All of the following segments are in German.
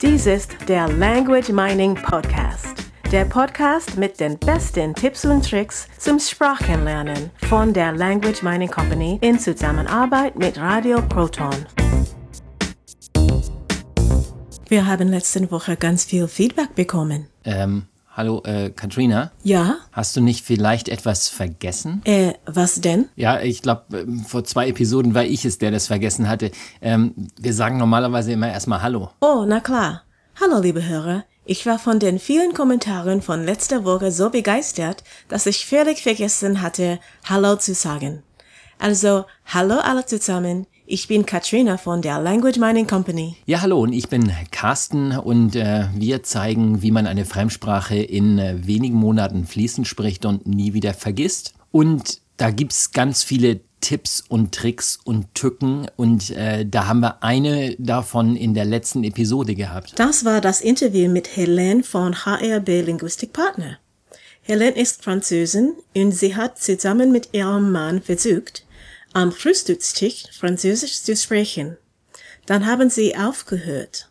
Dies ist der Language Mining Podcast. Der Podcast mit den besten Tipps und Tricks zum Sprachenlernen von der Language Mining Company in Zusammenarbeit mit Radio Proton. Wir haben letzte Woche ganz viel Feedback bekommen. Ähm, hallo, äh, Katrina? Ja? Hast du nicht vielleicht etwas vergessen? Äh, was denn? Ja, ich glaube, vor zwei Episoden war ich es, der das vergessen hatte. Ähm, wir sagen normalerweise immer erstmal Hallo. Oh, na klar. Hallo, liebe Hörer. Ich war von den vielen Kommentaren von letzter Woche so begeistert, dass ich völlig vergessen hatte, Hallo zu sagen. Also, hallo alle zusammen. Ich bin Katrina von der Language Mining Company. Ja, hallo und ich bin Carsten und äh, wir zeigen, wie man eine Fremdsprache in äh, wenigen Monaten fließend spricht und nie wieder vergisst. Und da gibt's ganz viele Tipps und Tricks und Tücken und äh, da haben wir eine davon in der letzten Episode gehabt. Das war das Interview mit Helene von HRB Linguistic Partner. Helene ist Französin und sie hat zusammen mit ihrem Mann versucht, am Frühstückstisch Französisch zu sprechen. Dann haben sie aufgehört.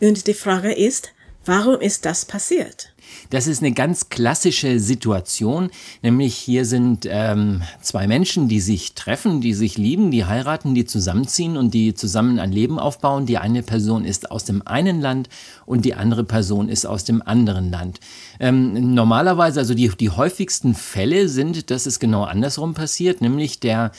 Und die Frage ist, warum ist das passiert? Das ist eine ganz klassische Situation, nämlich hier sind ähm, zwei Menschen, die sich treffen, die sich lieben, die heiraten, die zusammenziehen und die zusammen ein Leben aufbauen. Die eine Person ist aus dem einen Land und die andere Person ist aus dem anderen Land. Ähm, normalerweise, also die, die häufigsten Fälle sind, dass es genau andersrum passiert, nämlich der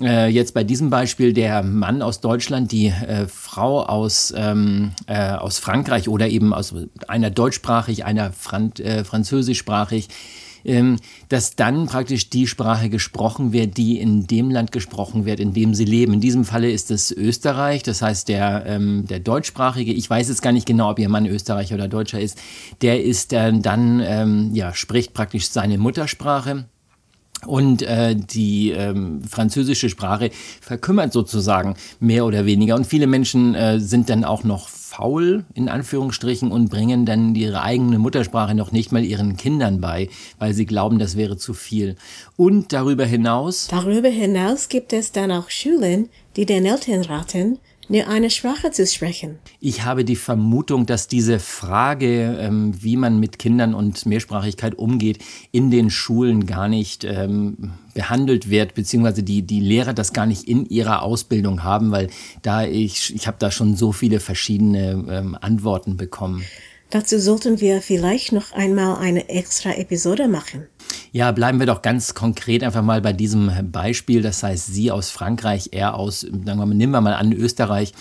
äh, jetzt bei diesem Beispiel der Mann aus Deutschland, die äh, Frau aus, ähm, äh, aus Frankreich oder eben aus einer deutschsprachig, einer Fran äh, französischsprachig, ähm, dass dann praktisch die Sprache gesprochen wird, die in dem Land gesprochen wird, in dem sie leben. In diesem Falle ist es Österreich, das heißt der, ähm, der deutschsprachige, ich weiß jetzt gar nicht genau, ob ihr Mann Österreicher oder Deutscher ist, der ist äh, dann, ähm, ja, spricht praktisch seine Muttersprache und äh, die ähm, französische Sprache verkümmert sozusagen mehr oder weniger. Und viele Menschen äh, sind dann auch noch faul, in Anführungsstrichen, und bringen dann ihre eigene Muttersprache noch nicht mal ihren Kindern bei, weil sie glauben, das wäre zu viel. Und darüber hinaus. Darüber hinaus gibt es dann auch Schulen, die den Eltern raten, nur eine Sprache zu sprechen. Ich habe die Vermutung, dass diese Frage, ähm, wie man mit Kindern und Mehrsprachigkeit umgeht, in den Schulen gar nicht ähm, behandelt wird, beziehungsweise die, die Lehrer das gar nicht in ihrer Ausbildung haben, weil da ich, ich habe da schon so viele verschiedene ähm, Antworten bekommen. Dazu sollten wir vielleicht noch einmal eine extra Episode machen. Ja, bleiben wir doch ganz konkret einfach mal bei diesem Beispiel. Das heißt, Sie aus Frankreich, er aus, sagen wir mal, nehmen wir mal an, Österreich.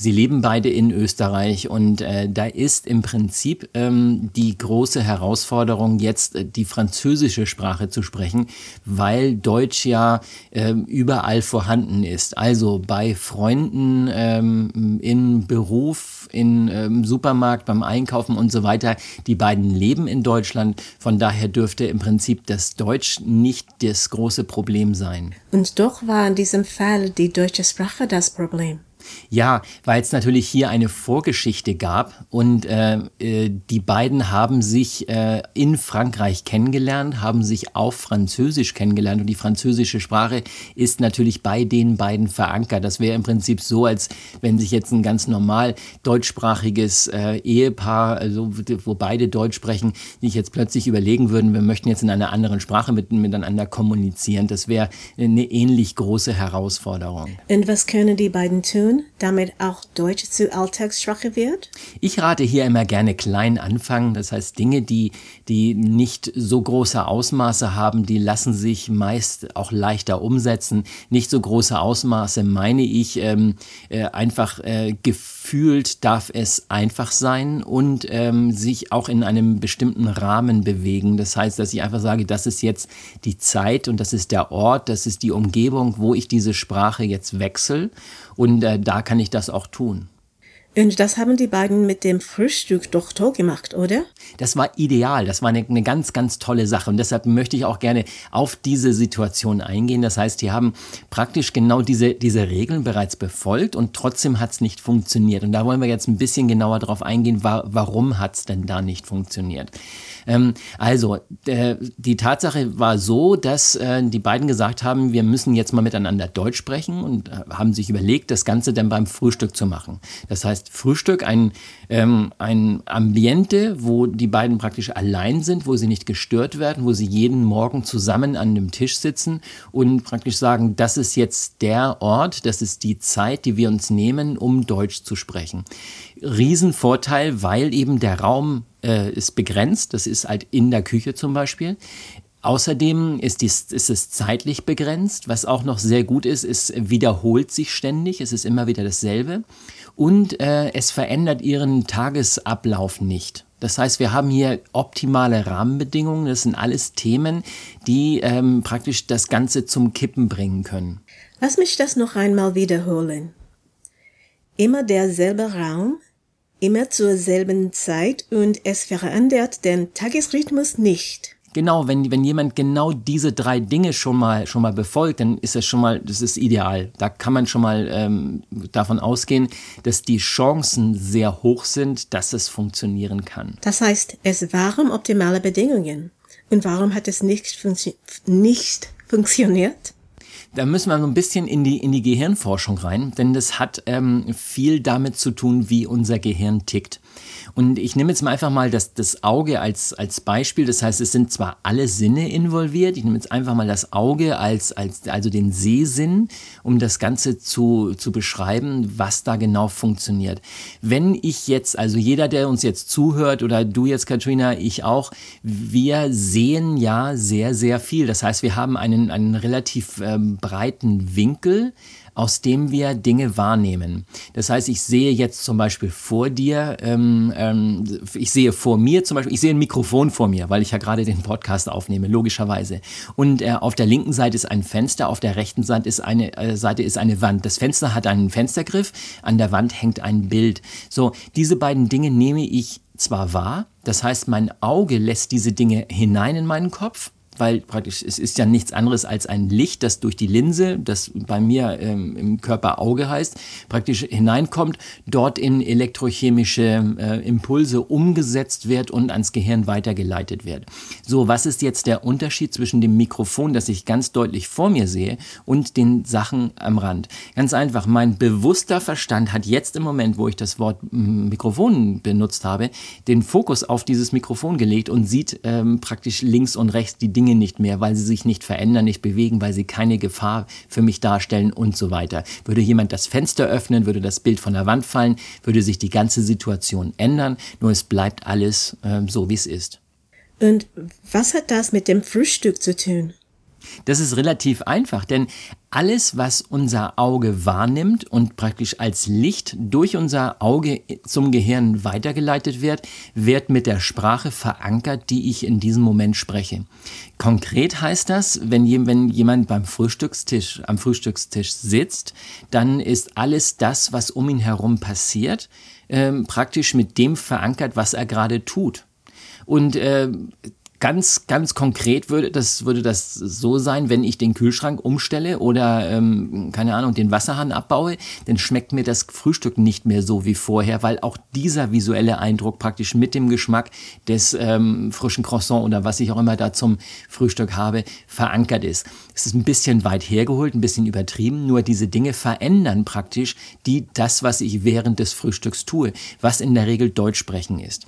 Sie leben beide in Österreich und äh, da ist im Prinzip ähm, die große Herausforderung, jetzt äh, die französische Sprache zu sprechen, weil Deutsch ja äh, überall vorhanden ist. Also bei Freunden, ähm, im Beruf, im ähm, Supermarkt, beim Einkaufen und so weiter. Die beiden leben in Deutschland. Von daher dürfte im Prinzip das Deutsch nicht das große Problem sein. Und doch war in diesem Fall die deutsche Sprache das Problem. Ja, weil es natürlich hier eine Vorgeschichte gab und äh, äh, die beiden haben sich äh, in Frankreich kennengelernt, haben sich auf Französisch kennengelernt und die französische Sprache ist natürlich bei den beiden verankert. Das wäre im Prinzip so, als wenn sich jetzt ein ganz normal deutschsprachiges äh, Ehepaar, also wo beide Deutsch sprechen, sich jetzt plötzlich überlegen würden, wir möchten jetzt in einer anderen Sprache mit, miteinander kommunizieren. Das wäre eine ähnlich große Herausforderung. Und was können die beiden tun? Damit auch Deutsch zu Alltagssprache wird? Ich rate hier immer gerne klein anfangen. Das heißt, Dinge, die, die nicht so große Ausmaße haben, die lassen sich meist auch leichter umsetzen. Nicht so große Ausmaße meine ich ähm, äh, einfach äh, gefühlt darf es einfach sein und ähm, sich auch in einem bestimmten Rahmen bewegen. Das heißt, dass ich einfach sage, das ist jetzt die Zeit und das ist der Ort, das ist die Umgebung, wo ich diese Sprache jetzt wechsle und äh, da kann ich das auch tun. Und das haben die beiden mit dem Frühstück doch toll gemacht, oder? Das war ideal. Das war eine, eine, ganz, ganz tolle Sache. Und deshalb möchte ich auch gerne auf diese Situation eingehen. Das heißt, die haben praktisch genau diese, diese Regeln bereits befolgt und trotzdem hat es nicht funktioniert. Und da wollen wir jetzt ein bisschen genauer drauf eingehen, wa warum hat es denn da nicht funktioniert. Ähm, also, äh, die Tatsache war so, dass äh, die beiden gesagt haben, wir müssen jetzt mal miteinander Deutsch sprechen und äh, haben sich überlegt, das Ganze dann beim Frühstück zu machen. Das heißt, Frühstück, ein, ähm, ein Ambiente, wo die beiden praktisch allein sind, wo sie nicht gestört werden, wo sie jeden Morgen zusammen an dem Tisch sitzen und praktisch sagen, das ist jetzt der Ort, das ist die Zeit, die wir uns nehmen, um Deutsch zu sprechen. Riesenvorteil, weil eben der Raum äh, ist begrenzt, das ist halt in der Küche zum Beispiel. Außerdem ist, dies, ist es zeitlich begrenzt. Was auch noch sehr gut ist, es wiederholt sich ständig. Es ist immer wieder dasselbe. Und äh, es verändert ihren Tagesablauf nicht. Das heißt, wir haben hier optimale Rahmenbedingungen. Das sind alles Themen, die ähm, praktisch das Ganze zum Kippen bringen können. Lass mich das noch einmal wiederholen. Immer derselbe Raum, immer zur selben Zeit und es verändert den Tagesrhythmus nicht. Genau, wenn, wenn jemand genau diese drei Dinge schon mal, schon mal befolgt, dann ist es schon mal, das ist ideal. Da kann man schon mal ähm, davon ausgehen, dass die Chancen sehr hoch sind, dass es funktionieren kann. Das heißt, es waren optimale Bedingungen. Und warum hat es nicht, funktio nicht funktioniert? Da müssen wir so ein bisschen in die, in die Gehirnforschung rein, denn das hat ähm, viel damit zu tun, wie unser Gehirn tickt. Und ich nehme jetzt mal einfach mal das, das Auge als, als Beispiel. Das heißt, es sind zwar alle Sinne involviert. Ich nehme jetzt einfach mal das Auge als, als also den Sehsinn, um das Ganze zu, zu beschreiben, was da genau funktioniert. Wenn ich jetzt, also jeder, der uns jetzt zuhört oder du jetzt, Katrina, ich auch, wir sehen ja sehr, sehr viel. Das heißt, wir haben einen, einen relativ ähm, breiten Winkel aus dem wir Dinge wahrnehmen. Das heißt, ich sehe jetzt zum Beispiel vor dir, ähm, ähm, ich sehe vor mir zum Beispiel, ich sehe ein Mikrofon vor mir, weil ich ja gerade den Podcast aufnehme, logischerweise. Und äh, auf der linken Seite ist ein Fenster, auf der rechten Seite ist eine, äh, Seite ist eine Wand. Das Fenster hat einen Fenstergriff, an der Wand hängt ein Bild. So, diese beiden Dinge nehme ich zwar wahr, das heißt, mein Auge lässt diese Dinge hinein in meinen Kopf, weil praktisch es ist ja nichts anderes als ein Licht, das durch die Linse, das bei mir ähm, im Körper Auge heißt, praktisch hineinkommt, dort in elektrochemische äh, Impulse umgesetzt wird und ans Gehirn weitergeleitet wird. So, was ist jetzt der Unterschied zwischen dem Mikrofon, das ich ganz deutlich vor mir sehe, und den Sachen am Rand? Ganz einfach, mein bewusster Verstand hat jetzt im Moment, wo ich das Wort Mikrofon benutzt habe, den Fokus auf dieses Mikrofon gelegt und sieht ähm, praktisch links und rechts die Dinge Dinge nicht mehr, weil sie sich nicht verändern, nicht bewegen, weil sie keine Gefahr für mich darstellen und so weiter. Würde jemand das Fenster öffnen, würde das Bild von der Wand fallen, würde sich die ganze Situation ändern, nur es bleibt alles äh, so, wie es ist. Und was hat das mit dem Frühstück zu tun? Das ist relativ einfach, denn alles, was unser Auge wahrnimmt und praktisch als Licht durch unser Auge zum Gehirn weitergeleitet wird, wird mit der Sprache verankert, die ich in diesem Moment spreche. Konkret heißt das, wenn, jemand beim Frühstückstisch, am Frühstückstisch sitzt, dann ist alles das, was um ihn herum passiert, äh, praktisch mit dem verankert, was er gerade tut. Und äh, Ganz, ganz konkret würde das, würde das so sein, wenn ich den Kühlschrank umstelle oder, ähm, keine Ahnung, den Wasserhahn abbaue, dann schmeckt mir das Frühstück nicht mehr so wie vorher, weil auch dieser visuelle Eindruck praktisch mit dem Geschmack des ähm, frischen Croissant oder was ich auch immer da zum Frühstück habe, verankert ist. Es ist ein bisschen weit hergeholt, ein bisschen übertrieben, nur diese Dinge verändern praktisch die, das, was ich während des Frühstücks tue, was in der Regel Deutsch sprechen ist.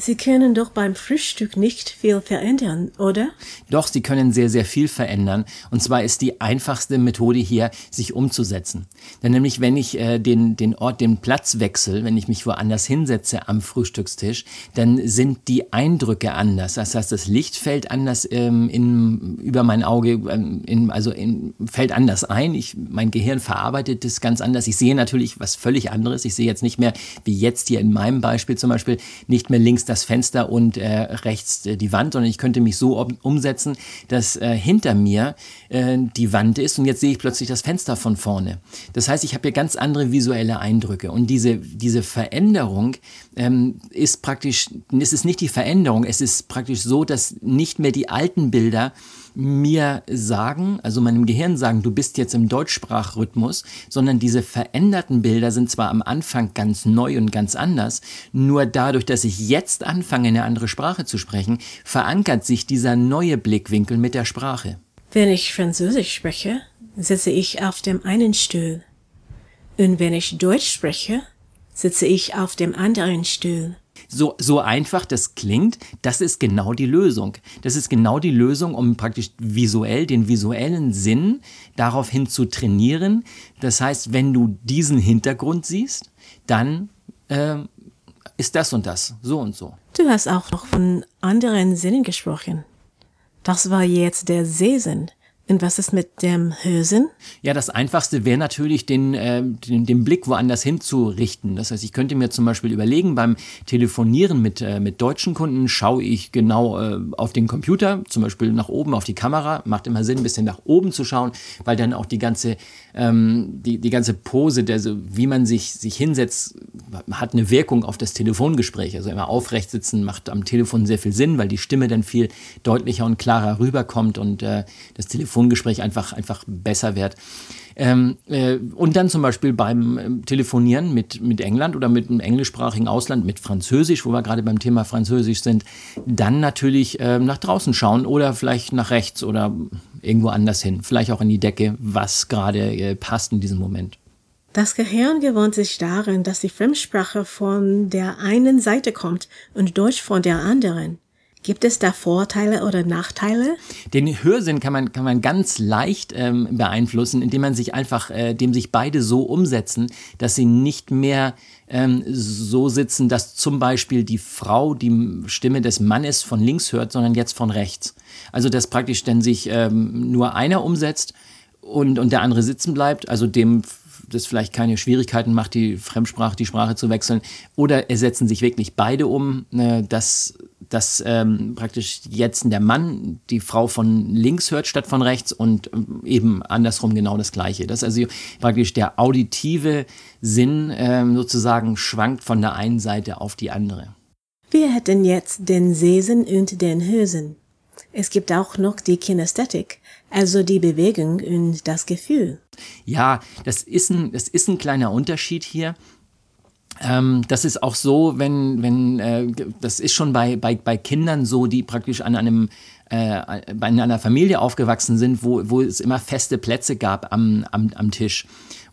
Sie können doch beim Frühstück nicht viel verändern, oder? Doch, Sie können sehr, sehr viel verändern. Und zwar ist die einfachste Methode hier, sich umzusetzen. Denn nämlich, wenn ich äh, den, den Ort, den Platz wechsle, wenn ich mich woanders hinsetze am Frühstückstisch, dann sind die Eindrücke anders. Das heißt, das Licht fällt anders ähm, in, über mein Auge, ähm, in, also in, fällt anders ein. Ich, mein Gehirn verarbeitet das ganz anders. Ich sehe natürlich was völlig anderes. Ich sehe jetzt nicht mehr, wie jetzt hier in meinem Beispiel zum Beispiel, nicht mehr links das Fenster und äh, rechts äh, die Wand, sondern ich könnte mich so umsetzen, dass äh, hinter mir äh, die Wand ist. Und jetzt sehe ich plötzlich das Fenster von vorne. Das heißt, ich habe hier ganz andere visuelle Eindrücke. Und diese, diese Veränderung ähm, ist praktisch, es ist nicht die Veränderung, es ist praktisch so, dass nicht mehr die alten Bilder mir sagen, also meinem Gehirn sagen, du bist jetzt im Deutschsprachrhythmus, sondern diese veränderten Bilder sind zwar am Anfang ganz neu und ganz anders, nur dadurch, dass ich jetzt anfange, eine andere Sprache zu sprechen, verankert sich dieser neue Blickwinkel mit der Sprache. Wenn ich Französisch spreche, sitze ich auf dem einen Stuhl. Und wenn ich Deutsch spreche, sitze ich auf dem anderen Stuhl. So, so einfach das klingt, das ist genau die Lösung. Das ist genau die Lösung, um praktisch visuell, den visuellen Sinn daraufhin zu trainieren. Das heißt, wenn du diesen Hintergrund siehst, dann äh, ist das und das, so und so. Du hast auch noch von anderen Sinnen gesprochen. Das war jetzt der Sehsinn. Und was ist mit dem Hörsinn? Ja, das Einfachste wäre natürlich, den, äh, den, den Blick woanders hinzurichten. Das heißt, ich könnte mir zum Beispiel überlegen, beim Telefonieren mit, äh, mit deutschen Kunden schaue ich genau äh, auf den Computer, zum Beispiel nach oben auf die Kamera. Macht immer Sinn, ein bisschen nach oben zu schauen, weil dann auch die ganze, ähm, die, die ganze Pose, der, so, wie man sich, sich hinsetzt, hat eine Wirkung auf das Telefongespräch. Also immer aufrecht sitzen macht am Telefon sehr viel Sinn, weil die Stimme dann viel deutlicher und klarer rüberkommt und äh, das Telefon Telefongespräch einfach, einfach besser wird. Ähm, äh, und dann zum Beispiel beim ähm, Telefonieren mit, mit England oder mit einem englischsprachigen Ausland, mit Französisch, wo wir gerade beim Thema Französisch sind, dann natürlich äh, nach draußen schauen oder vielleicht nach rechts oder irgendwo anders hin, vielleicht auch in die Decke, was gerade äh, passt in diesem Moment. Das Gehirn gewöhnt sich darin, dass die Fremdsprache von der einen Seite kommt und Deutsch von der anderen. Gibt es da Vorteile oder Nachteile? Den Hörsinn kann man, kann man ganz leicht ähm, beeinflussen, indem man sich einfach, äh, dem sich beide so umsetzen, dass sie nicht mehr ähm, so sitzen, dass zum Beispiel die Frau die Stimme des Mannes von links hört, sondern jetzt von rechts. Also dass praktisch dann sich ähm, nur einer umsetzt und, und der andere sitzen bleibt, also dem das vielleicht keine Schwierigkeiten macht, die Fremdsprache, die Sprache zu wechseln. Oder ersetzen sich wirklich beide um, äh, dass dass ähm, praktisch jetzt der Mann die Frau von links hört statt von rechts und ähm, eben andersrum genau das Gleiche. Dass also praktisch der auditive Sinn ähm, sozusagen schwankt von der einen Seite auf die andere. Wir hätten jetzt den Sehsinn und den Hörsinn. Es gibt auch noch die Kinästhetik, also die Bewegung und das Gefühl. Ja, das ist ein, das ist ein kleiner Unterschied hier. Ähm, das ist auch so, wenn, wenn äh, das ist schon bei, bei, bei Kindern so, die praktisch an einem äh, in einer Familie aufgewachsen sind, wo, wo es immer feste Plätze gab am, am, am Tisch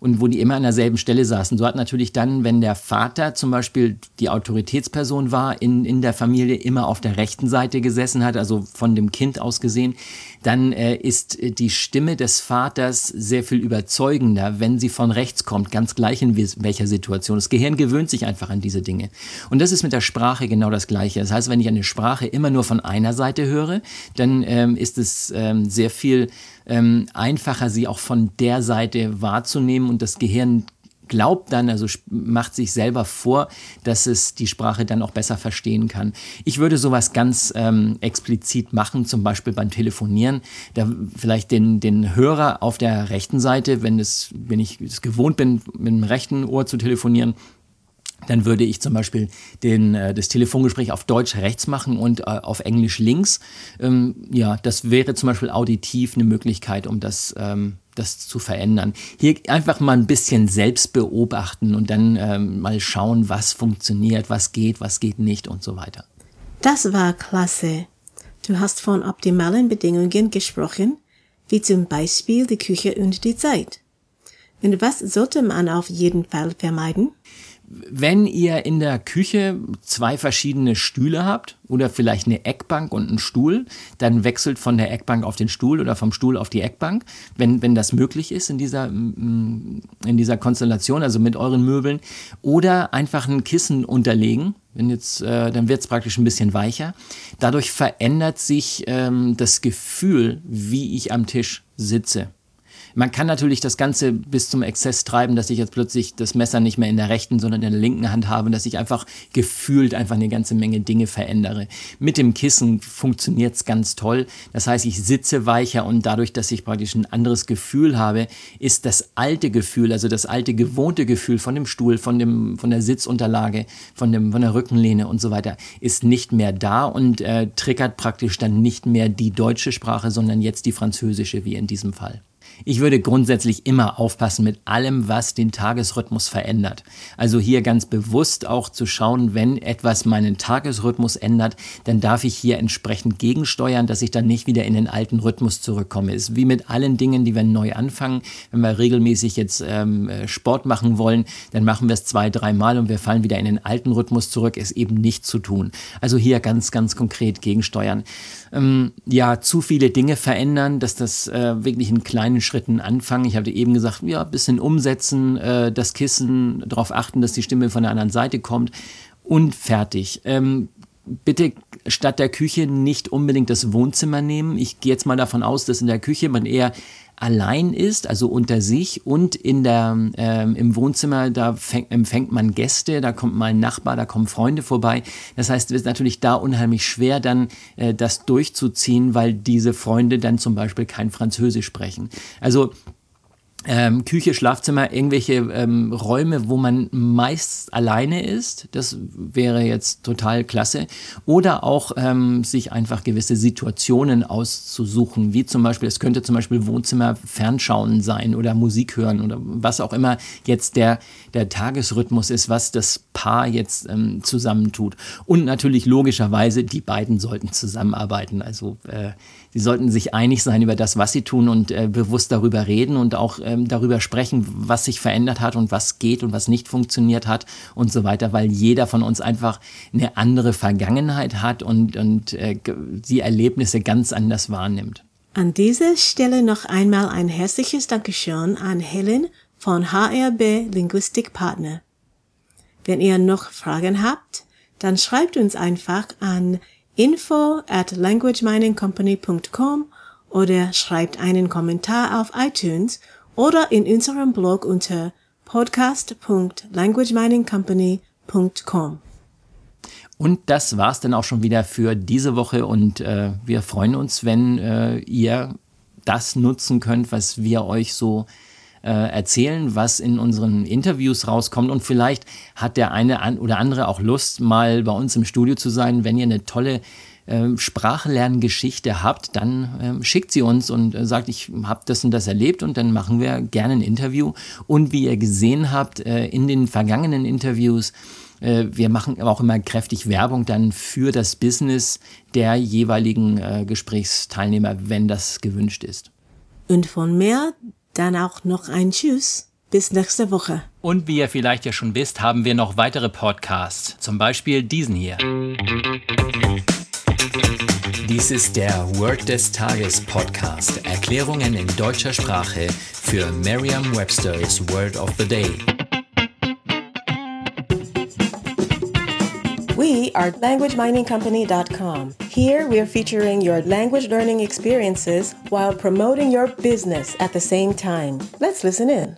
und wo die immer an derselben Stelle saßen. So hat natürlich dann, wenn der Vater zum Beispiel die Autoritätsperson war, in, in der Familie immer auf der rechten Seite gesessen hat, also von dem Kind aus gesehen, dann äh, ist die Stimme des Vaters sehr viel überzeugender, wenn sie von rechts kommt, ganz gleich in welcher Situation. Das Gehirn gewöhnt sich einfach an diese Dinge. Und das ist mit der Sprache genau das Gleiche. Das heißt, wenn ich eine Sprache immer nur von einer Seite höre, dann ähm, ist es ähm, sehr viel ähm, einfacher, sie auch von der Seite wahrzunehmen und das Gehirn glaubt dann, also macht sich selber vor, dass es die Sprache dann auch besser verstehen kann. Ich würde sowas ganz ähm, explizit machen, zum Beispiel beim Telefonieren, da vielleicht den, den Hörer auf der rechten Seite, wenn, es, wenn ich es gewohnt bin, mit dem rechten Ohr zu telefonieren, dann würde ich zum Beispiel den, äh, das Telefongespräch auf Deutsch rechts machen und äh, auf Englisch links. Ähm, ja, das wäre zum Beispiel auditiv eine Möglichkeit, um das, ähm, das zu verändern. Hier einfach mal ein bisschen selbst beobachten und dann ähm, mal schauen, was funktioniert, was geht, was geht nicht und so weiter. Das war klasse. Du hast von optimalen Bedingungen gesprochen, wie zum Beispiel die Küche und die Zeit. Und was sollte man auf jeden Fall vermeiden? Wenn ihr in der Küche zwei verschiedene Stühle habt oder vielleicht eine Eckbank und einen Stuhl, dann wechselt von der Eckbank auf den Stuhl oder vom Stuhl auf die Eckbank, wenn, wenn das möglich ist in dieser, mm, in dieser Konstellation, also mit euren Möbeln. Oder einfach ein Kissen unterlegen, wenn jetzt, äh, dann wird es praktisch ein bisschen weicher. Dadurch verändert sich ähm, das Gefühl, wie ich am Tisch sitze. Man kann natürlich das Ganze bis zum Exzess treiben, dass ich jetzt plötzlich das Messer nicht mehr in der rechten, sondern in der linken Hand habe, dass ich einfach gefühlt einfach eine ganze Menge Dinge verändere. Mit dem Kissen funktioniert es ganz toll. Das heißt, ich sitze weicher und dadurch, dass ich praktisch ein anderes Gefühl habe, ist das alte Gefühl, also das alte gewohnte Gefühl von dem Stuhl, von, dem, von der Sitzunterlage, von, dem, von der Rückenlehne und so weiter, ist nicht mehr da und äh, triggert praktisch dann nicht mehr die deutsche Sprache, sondern jetzt die französische, wie in diesem Fall. Ich würde grundsätzlich immer aufpassen mit allem, was den Tagesrhythmus verändert. Also hier ganz bewusst auch zu schauen, wenn etwas meinen Tagesrhythmus ändert, dann darf ich hier entsprechend gegensteuern, dass ich dann nicht wieder in den alten Rhythmus zurückkomme. Ist wie mit allen Dingen, die wir neu anfangen. Wenn wir regelmäßig jetzt ähm, Sport machen wollen, dann machen wir es zwei, dreimal und wir fallen wieder in den alten Rhythmus zurück. Ist eben nicht zu tun. Also hier ganz, ganz konkret gegensteuern. Ähm, ja, zu viele Dinge verändern, dass das äh, wirklich in kleinen Schritten anfangen. Ich hatte eben gesagt, ja, ein bisschen umsetzen, äh, das Kissen, darauf achten, dass die Stimme von der anderen Seite kommt und fertig. Ähm, bitte statt der Küche nicht unbedingt das Wohnzimmer nehmen. Ich gehe jetzt mal davon aus, dass in der Küche man eher allein ist, also unter sich und in der, ähm, im Wohnzimmer, da fäng, empfängt man Gäste, da kommt mal ein Nachbar, da kommen Freunde vorbei. Das heißt, es ist natürlich da unheimlich schwer, dann äh, das durchzuziehen, weil diese Freunde dann zum Beispiel kein Französisch sprechen. Also ähm, Küche, Schlafzimmer, irgendwelche ähm, Räume, wo man meist alleine ist. Das wäre jetzt total klasse. Oder auch ähm, sich einfach gewisse Situationen auszusuchen, wie zum Beispiel, es könnte zum Beispiel Wohnzimmer fernschauen sein oder Musik hören oder was auch immer jetzt der, der Tagesrhythmus ist, was das Paar jetzt ähm, zusammentut. Und natürlich logischerweise, die beiden sollten zusammenarbeiten. Also äh, sie sollten sich einig sein über das, was sie tun und äh, bewusst darüber reden und auch ähm, darüber sprechen, was sich verändert hat und was geht und was nicht funktioniert hat und so weiter, weil jeder von uns einfach eine andere Vergangenheit hat und, und äh, die Erlebnisse ganz anders wahrnimmt. An dieser Stelle noch einmal ein herzliches Dankeschön an Helen von HRB Linguistik Partner. Wenn ihr noch Fragen habt, dann schreibt uns einfach an info at languageminingcompany.com oder schreibt einen Kommentar auf iTunes oder in unserem Blog unter podcast.languageminingcompany.com. Und das war's dann auch schon wieder für diese Woche und äh, wir freuen uns, wenn äh, ihr das nutzen könnt, was wir euch so äh, erzählen, was in unseren Interviews rauskommt. Und vielleicht hat der eine oder andere auch Lust, mal bei uns im Studio zu sein, wenn ihr eine tolle äh, Sprachlerngeschichte habt, dann äh, schickt sie uns und äh, sagt, ich habe das und das erlebt und dann machen wir gerne ein Interview. Und wie ihr gesehen habt äh, in den vergangenen Interviews, äh, wir machen auch immer kräftig Werbung dann für das Business der jeweiligen Gesprächsteilnehmer, wenn das gewünscht ist. Und von mehr dann auch noch ein Tschüss. Bis nächste Woche. Und wie ihr vielleicht ja schon wisst, haben wir noch weitere Podcasts. Zum Beispiel diesen hier. Dies ist der Word des Tages Podcast. Erklärungen in deutscher Sprache für Merriam-Webster's Word of the Day. We are LanguageMiningCompany.com. Here we're featuring your language learning experiences while promoting your business at the same time. Let's listen in.